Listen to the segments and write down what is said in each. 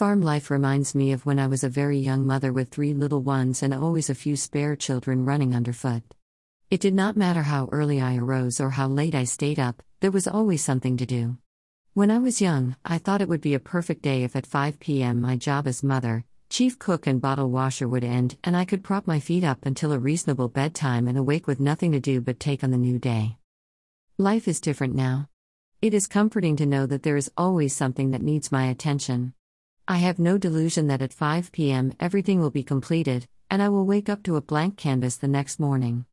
Farm life reminds me of when I was a very young mother with three little ones and always a few spare children running underfoot. It did not matter how early I arose or how late I stayed up, there was always something to do. When I was young, I thought it would be a perfect day if at 5 p.m. my job as mother, chief cook, and bottle washer would end and I could prop my feet up until a reasonable bedtime and awake with nothing to do but take on the new day. Life is different now. It is comforting to know that there is always something that needs my attention. I have no delusion that at 5 p.m. everything will be completed, and I will wake up to a blank canvas the next morning.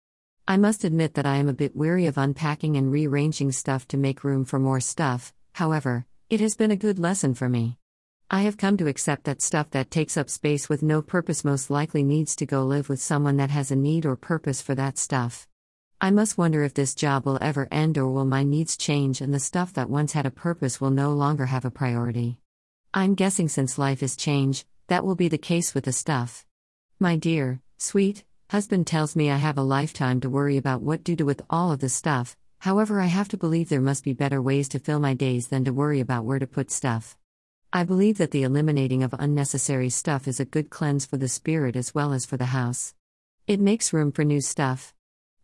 I must admit that I am a bit weary of unpacking and rearranging stuff to make room for more stuff, however, it has been a good lesson for me. I have come to accept that stuff that takes up space with no purpose most likely needs to go live with someone that has a need or purpose for that stuff. I must wonder if this job will ever end or will my needs change and the stuff that once had a purpose will no longer have a priority. I'm guessing since life is change, that will be the case with the stuff. My dear, sweet, husband tells me I have a lifetime to worry about what to do with all of the stuff, however, I have to believe there must be better ways to fill my days than to worry about where to put stuff. I believe that the eliminating of unnecessary stuff is a good cleanse for the spirit as well as for the house. It makes room for new stuff.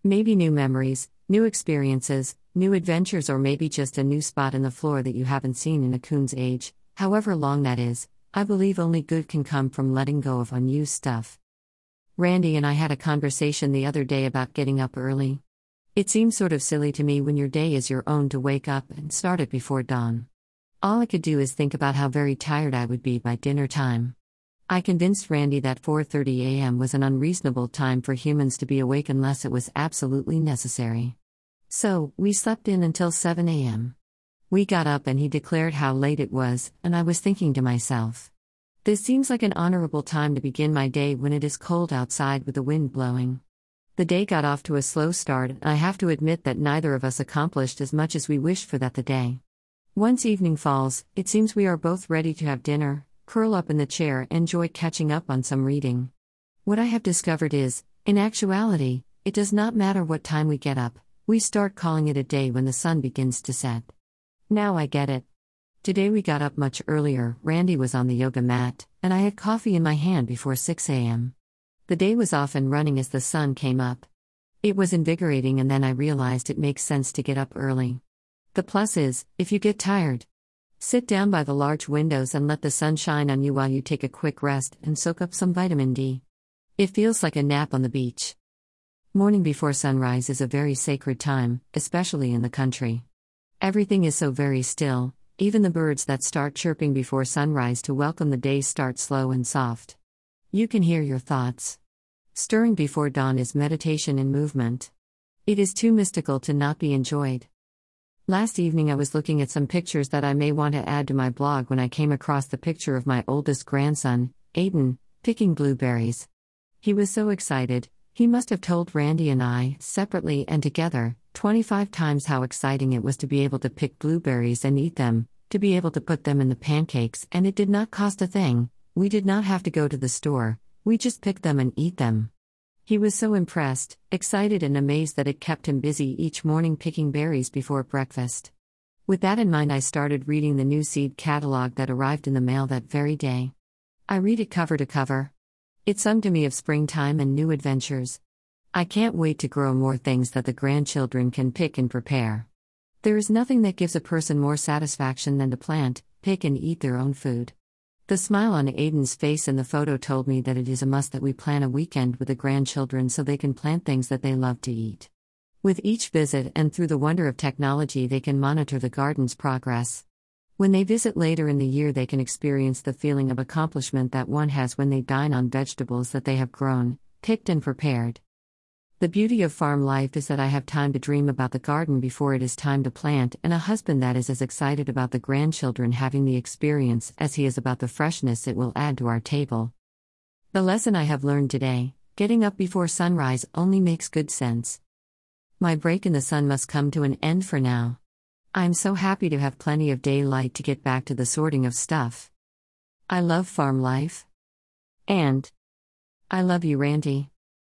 Maybe new memories, new experiences, new adventures, or maybe just a new spot in the floor that you haven't seen in a coon's age, however long that is, I believe only good can come from letting go of unused stuff. Randy and I had a conversation the other day about getting up early. It seems sort of silly to me when your day is your own to wake up and start it before dawn. All I could do is think about how very tired I would be by dinner time. I convinced Randy that 4:30 a.m. was an unreasonable time for humans to be awake unless it was absolutely necessary. So, we slept in until 7 a.m. We got up and he declared how late it was, and I was thinking to myself. This seems like an honorable time to begin my day when it is cold outside with the wind blowing. The day got off to a slow start, and I have to admit that neither of us accomplished as much as we wished for that the day. Once evening falls, it seems we are both ready to have dinner, curl up in the chair, and enjoy catching up on some reading. What I have discovered is, in actuality, it does not matter what time we get up, we start calling it a day when the sun begins to set. Now I get it. Today we got up much earlier, Randy was on the yoga mat, and I had coffee in my hand before 6 a.m. The day was off and running as the sun came up. It was invigorating, and then I realized it makes sense to get up early. The plus is, if you get tired, sit down by the large windows and let the sun shine on you while you take a quick rest and soak up some vitamin D. It feels like a nap on the beach. Morning before sunrise is a very sacred time, especially in the country. Everything is so very still, even the birds that start chirping before sunrise to welcome the day start slow and soft. You can hear your thoughts. Stirring before dawn is meditation and movement. It is too mystical to not be enjoyed. Last evening, I was looking at some pictures that I may want to add to my blog when I came across the picture of my oldest grandson, Aiden, picking blueberries. He was so excited, he must have told Randy and I, separately and together, 25 times how exciting it was to be able to pick blueberries and eat them, to be able to put them in the pancakes, and it did not cost a thing. We did not have to go to the store, we just picked them and eat them. He was so impressed, excited, and amazed that it kept him busy each morning picking berries before breakfast. With that in mind, I started reading the new seed catalog that arrived in the mail that very day. I read it cover to cover. It sung to me of springtime and new adventures. I can't wait to grow more things that the grandchildren can pick and prepare. There is nothing that gives a person more satisfaction than to plant, pick, and eat their own food. The smile on Aiden's face in the photo told me that it is a must that we plan a weekend with the grandchildren so they can plant things that they love to eat. With each visit and through the wonder of technology, they can monitor the garden's progress. When they visit later in the year, they can experience the feeling of accomplishment that one has when they dine on vegetables that they have grown, picked, and prepared. The beauty of farm life is that I have time to dream about the garden before it is time to plant, and a husband that is as excited about the grandchildren having the experience as he is about the freshness it will add to our table. The lesson I have learned today getting up before sunrise only makes good sense. My break in the sun must come to an end for now. I am so happy to have plenty of daylight to get back to the sorting of stuff. I love farm life. And I love you, Randy.